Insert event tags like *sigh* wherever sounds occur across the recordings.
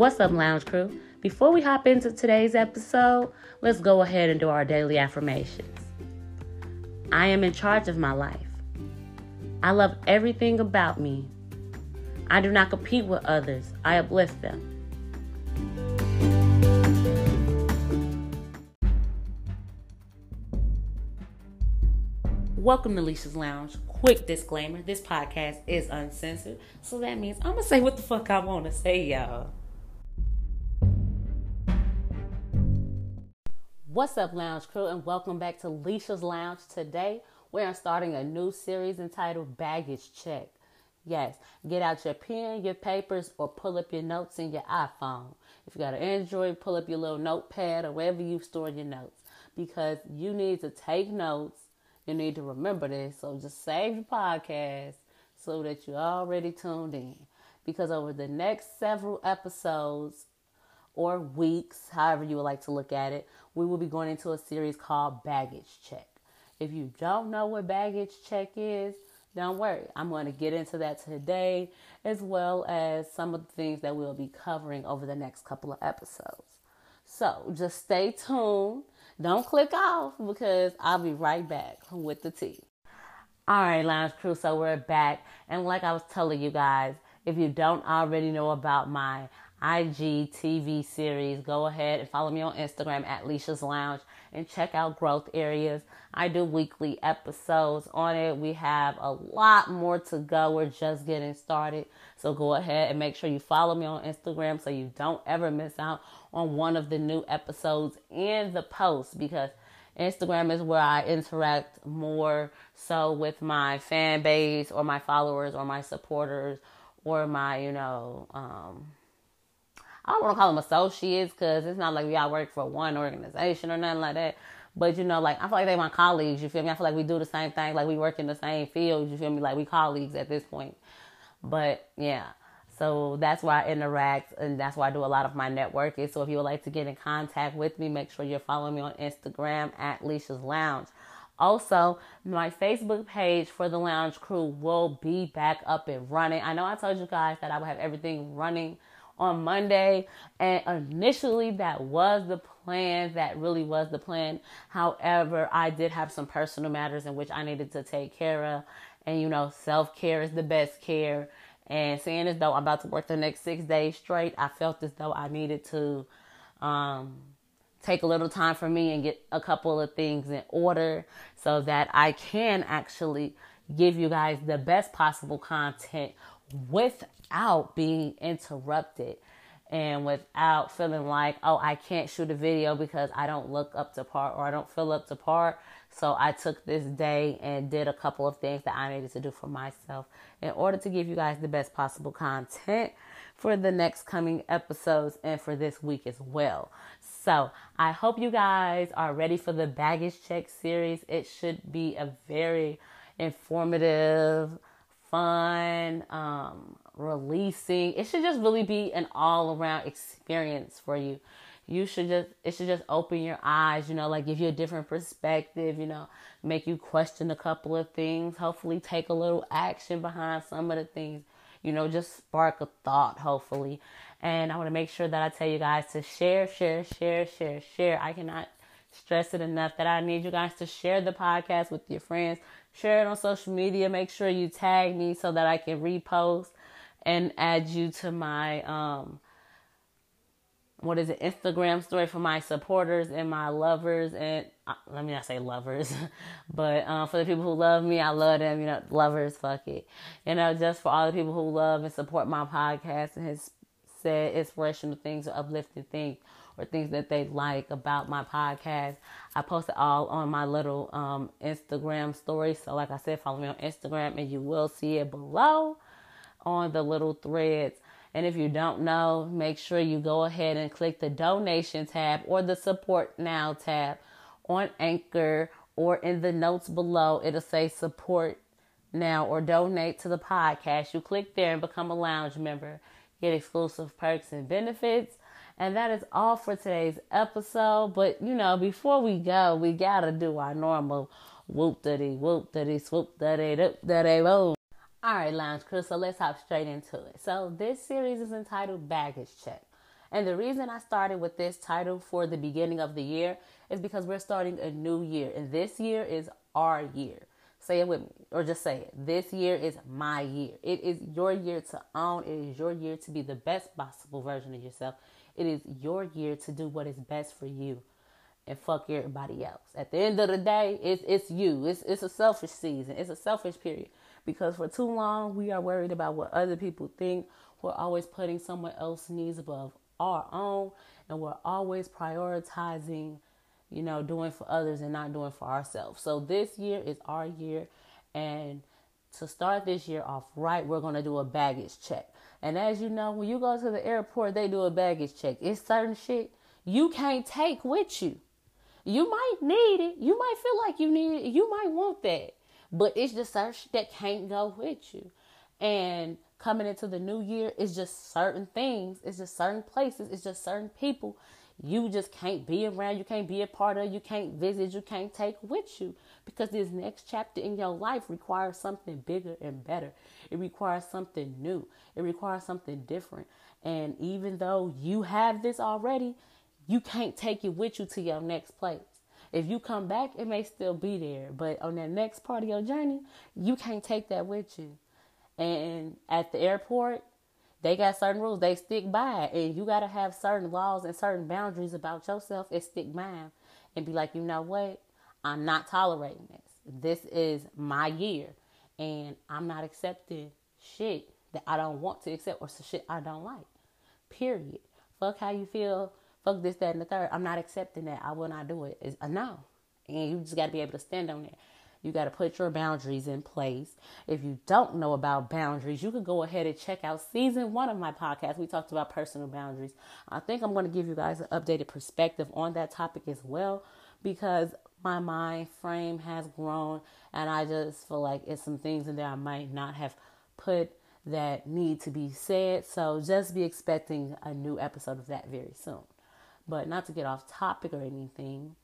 What's up, Lounge Crew? Before we hop into today's episode, let's go ahead and do our daily affirmations. I am in charge of my life. I love everything about me. I do not compete with others, I uplift them. Welcome to Leshia's Lounge. Quick disclaimer this podcast is uncensored, so that means I'm gonna say what the fuck I wanna say, y'all. What's up, Lounge Crew, and welcome back to Leshia's Lounge. Today, we are starting a new series entitled Baggage Check. Yes, get out your pen, your papers, or pull up your notes in your iPhone. If you got an Android, pull up your little notepad or wherever you store your notes because you need to take notes. You need to remember this. So just save your podcast so that you're already tuned in. Because over the next several episodes, or weeks, however you would like to look at it, we will be going into a series called Baggage Check. If you don't know what baggage check is, don't worry. I'm going to get into that today, as well as some of the things that we'll be covering over the next couple of episodes. So just stay tuned. Don't click off because I'll be right back with the tea. All right, Lounge Crew, so we're back. And like I was telling you guys, if you don't already know about my IGTV series, go ahead and follow me on Instagram at Leshia's Lounge and check out Growth Areas. I do weekly episodes on it. We have a lot more to go. We're just getting started. So go ahead and make sure you follow me on Instagram so you don't ever miss out on one of the new episodes and the posts because Instagram is where I interact more so with my fan base or my followers or my supporters or my, you know, um, I don't want to call them associates because it's not like we all work for one organization or nothing like that. But you know, like I feel like they're my colleagues. You feel me? I feel like we do the same thing. Like we work in the same field. You feel me? Like we colleagues at this point. But yeah, so that's why I interact and that's why I do a lot of my networking. So if you would like to get in contact with me, make sure you're following me on Instagram at Leshia's Lounge. Also, my Facebook page for the Lounge Crew will be back up and running. I know I told you guys that I would have everything running on Monday. And initially, that was the plan. That really was the plan. However, I did have some personal matters in which I needed to take care of. And, you know, self care is the best care. And seeing as though I'm about to work the next six days straight, I felt as though I needed to um, take a little time for me and get a couple of things in order so that I can actually give you guys the best possible content without being interrupted and without feeling like, oh, I can't shoot a video because I don't look up to par or I don't feel up to par. So I took this day and did a couple of things that I needed to do for myself in order to give you guys the best possible content for the next coming episodes and for this week as well. So I hope you guys are ready for the baggage check series. It should be a very informative, fun, um, releasing. It should just really be an all around experience for you. You should just, it should just open your eyes, you know, like give you a different perspective, you know, make you question a couple of things, hopefully take a little action behind some of the things, you know, just spark a thought, hopefully. And I want to make sure that I tell you guys to share, share, share, share, share. I cannot stress it enough that I need you guys to share the podcast with your friends, share it on social media. Make sure you tag me so that I can repost and add you to my um what is it Instagram story for my supporters and my lovers and uh, let me not say lovers, *laughs* but um, for the people who love me, I love them. You know, lovers, fuck it. You know, just for all the people who love and support my podcast and has said inspirational things or uplifting things or things that they like about my podcast. I post it all on my little um, Instagram story. So, like I said, follow me on Instagram and you will see it below on the little threads. And if you don't know, make sure you go ahead and click the donation tab or the support now tab on Anchor or in the notes below. It'll say support now or donate to the podcast. You click there and become a lounge member, get exclusive perks and benefits. And that is all for today's episode. But you know, before we go, we gotta do our normal whoop diddy whoop diddy swoop diddy doop diddy boom. All right, Lounge Crew. So let's hop straight into it. So this series is entitled Baggage Check. And the reason I started with this title for the beginning of the year is because we're starting a new year, and this year is our year. Say it with me, or just say it. This year is my year. It is your year to own. It is your year to be the best possible version of yourself. It is your year to do what is best for you and fuck everybody else. At the end of the day, it's it's you. It's it's a selfish season. It's a selfish period because for too long we are worried about what other people think. We're always putting someone else's needs above our own, and we're always prioritizing, you know, doing for others and not doing for ourselves. So this year is our year, and to start this year off right, we're gonna do a baggage check. And as you know, when you go to the airport, they do a baggage check. It's certain shit you can't take with you. You might need it. You might feel like you need it. You might want that. But it's just certain shit that can't go with you. And coming into the new year, it's just certain things. It's just certain places. It's just certain people you just can't be around. You can't be a part of. You can't visit. You can't take with you because this next chapter in your life requires something bigger and better. It requires something new. It requires something different. And even though you have this already, you can't take it with you to your next place. If you come back, it may still be there, but on that next part of your journey, you can't take that with you. And at the airport, they got certain rules they stick by, and you got to have certain laws and certain boundaries about yourself and stick by and be like, you know what? I'm not tolerating this. This is my year, and I'm not accepting shit that I don't want to accept or shit I don't like. Period. Fuck how you feel fuck this, that, and the third. I'm not accepting that. I will not do it. It's a no. And you just got to be able to stand on it. You got to put your boundaries in place. If you don't know about boundaries, you can go ahead and check out season one of my podcast. We talked about personal boundaries. I think I'm going to give you guys an updated perspective on that topic as well because my mind frame has grown and I just feel like it's some things in there I might not have put that need to be said. So just be expecting a new episode of that very soon. But not to get off topic or anything,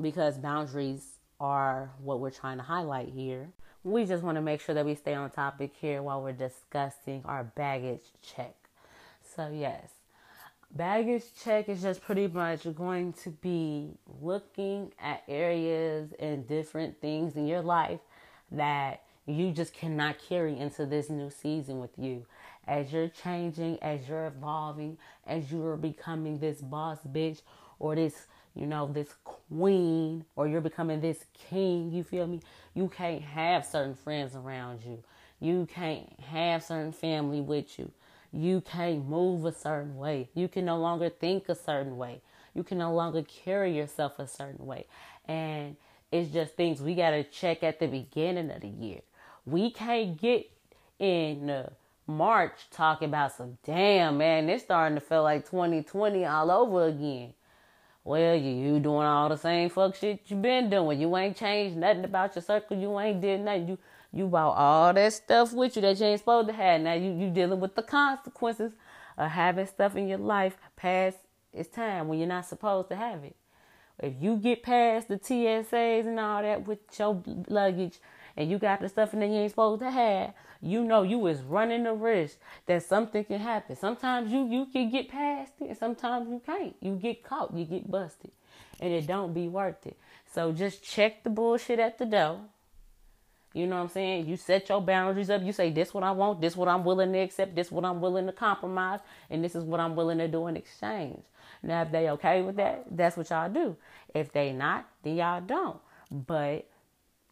because boundaries are what we're trying to highlight here. We just want to make sure that we stay on topic here while we're discussing our baggage check. So, yes, baggage check is just pretty much going to be looking at areas and different things in your life that you just cannot carry into this new season with you as you're changing, as you're evolving, as you're becoming this boss bitch or this, you know, this queen, or you're becoming this king, you feel me? You can't have certain friends around you. You can't have certain family with you. You can't move a certain way. You can no longer think a certain way. You can no longer carry yourself a certain way. And it's just things we got to check at the beginning of the year. We can't get in the March talking about some damn man, it's starting to feel like 2020 all over again. Well, you, you doing all the same fuck shit you been doing. You ain't changed nothing about your circle. You ain't did nothing. You you brought all that stuff with you that you ain't supposed to have. Now you you dealing with the consequences of having stuff in your life past its time when you're not supposed to have it. If you get past the TSAs and all that with your luggage and you got the stuff in there you ain't supposed to have, you know you is running the risk that something can happen. Sometimes you you can get past it, and sometimes you can't. You get caught, you get busted, and it don't be worth it. So just check the bullshit at the door. You know what I'm saying? You set your boundaries up. You say this what I want, this what I'm willing to accept, this what I'm willing to compromise, and this is what I'm willing to do in exchange. Now if they okay with that, that's what y'all do. If they not, then y'all don't. But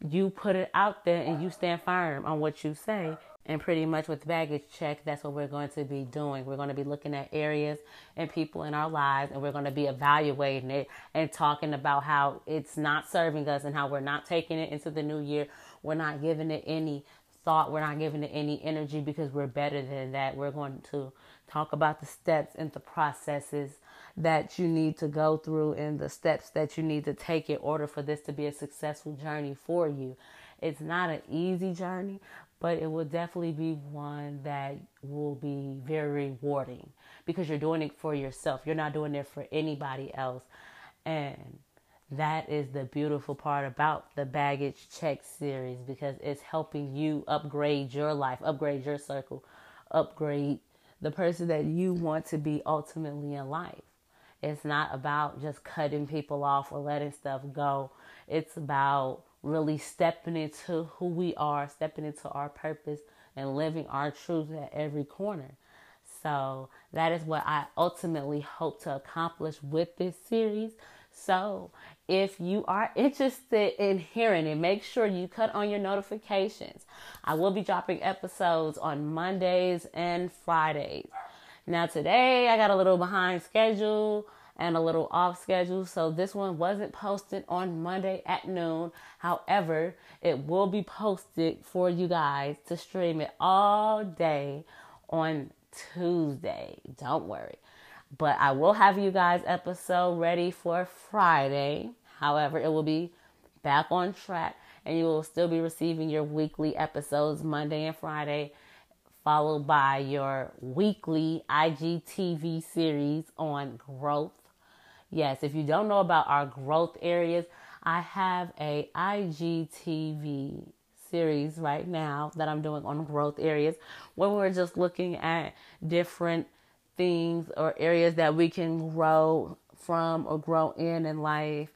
you put it out there and you stand firm on what you say. And pretty much with baggage check, that's what we're going to be doing. We're going to be looking at areas and people in our lives, and we're going to be evaluating it and talking about how it's not serving us and how we're not taking it into the new year. We're not giving it any thought. We're not giving it any energy because we're better than that. We're going to talk about the steps and the processes that you need to go through and the steps that you need to take in order for this to be a successful journey for you. It's not an easy journey, but it will definitely be one that will be very rewarding because you're doing it for yourself. You're not doing it for anybody else. And that is the beautiful part about the baggage check series because it's helping you upgrade your life, upgrade your circle, upgrade the person that you want to be ultimately in life. It's not about just cutting people off or letting stuff go. It's about really stepping into who we are, stepping into our purpose, and living our truth at every corner. So that is what I ultimately hope to accomplish with this series. So if you are interested in hearing it, make sure you cut on your notifications. I will be dropping episodes on Mondays and Fridays. Now, today I got a little behind schedule and a little off schedule, so this one wasn't posted on Monday at noon. However, it will be posted for you guys to stream it all day on Tuesday. Don't worry. But I will have you guys episode ready for Friday. However, it will be back on track and you will still be receiving your weekly episodes Monday and Friday followed by your weekly IGTV series on growth. Yes, if you don't know about our growth areas, I have a IGTV series right now that I'm doing on growth areas where we're just looking at different things or areas that we can grow from or grow in in life.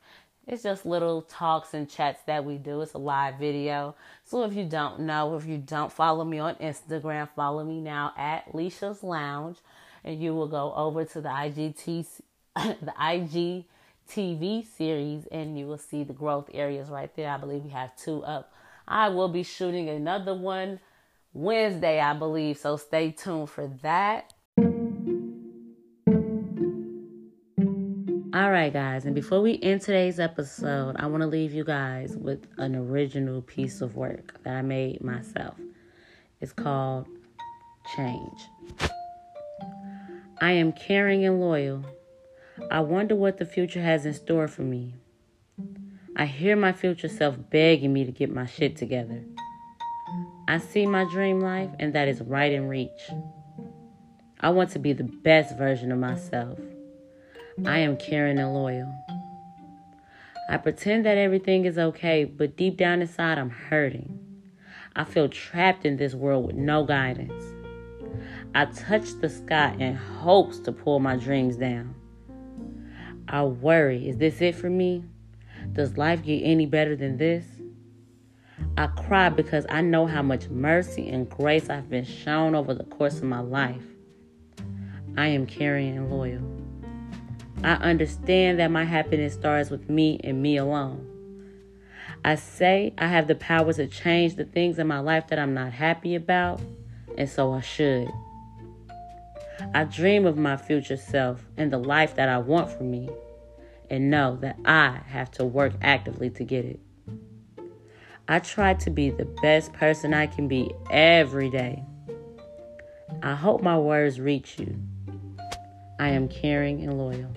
It's just little talks and chats that we do. It's a live video. So if you don't know, if you don't follow me on Instagram, follow me now at Leshia's Lounge and you will go over to the IGT *laughs* the IGTV series and you will see the growth areas right there. I believe we have two up I will be shooting another one Wednesday, I believe. So stay tuned for that. All right, guys, and before we end today's episode, I want to leave you guys with an original piece of work that I made myself. It's called Change. I am caring and loyal. I wonder what the future has in store for me. I hear my future self begging me to get my shit together. I see my dream life, and that is right in reach. I want to be the best version of myself. I am caring and loyal. I pretend that everything is okay, but deep down inside, I'm hurting. I feel trapped in this world with no guidance. I touch the sky in hopes to pull my dreams down. I worry, is this it for me? Does life get any better than this? I cry because I know how much mercy and grace I've been shown over the course of my life. I am caring and loyal. I understand that my happiness starts with me and me alone. I say I have the power to change the things in my life that I'm not happy about, and so I should. I dream of my future self and the life that I want for me and know that I have to work actively to get it. I try to be the best person I can be every day. I hope my words reach you. I am caring and loyal.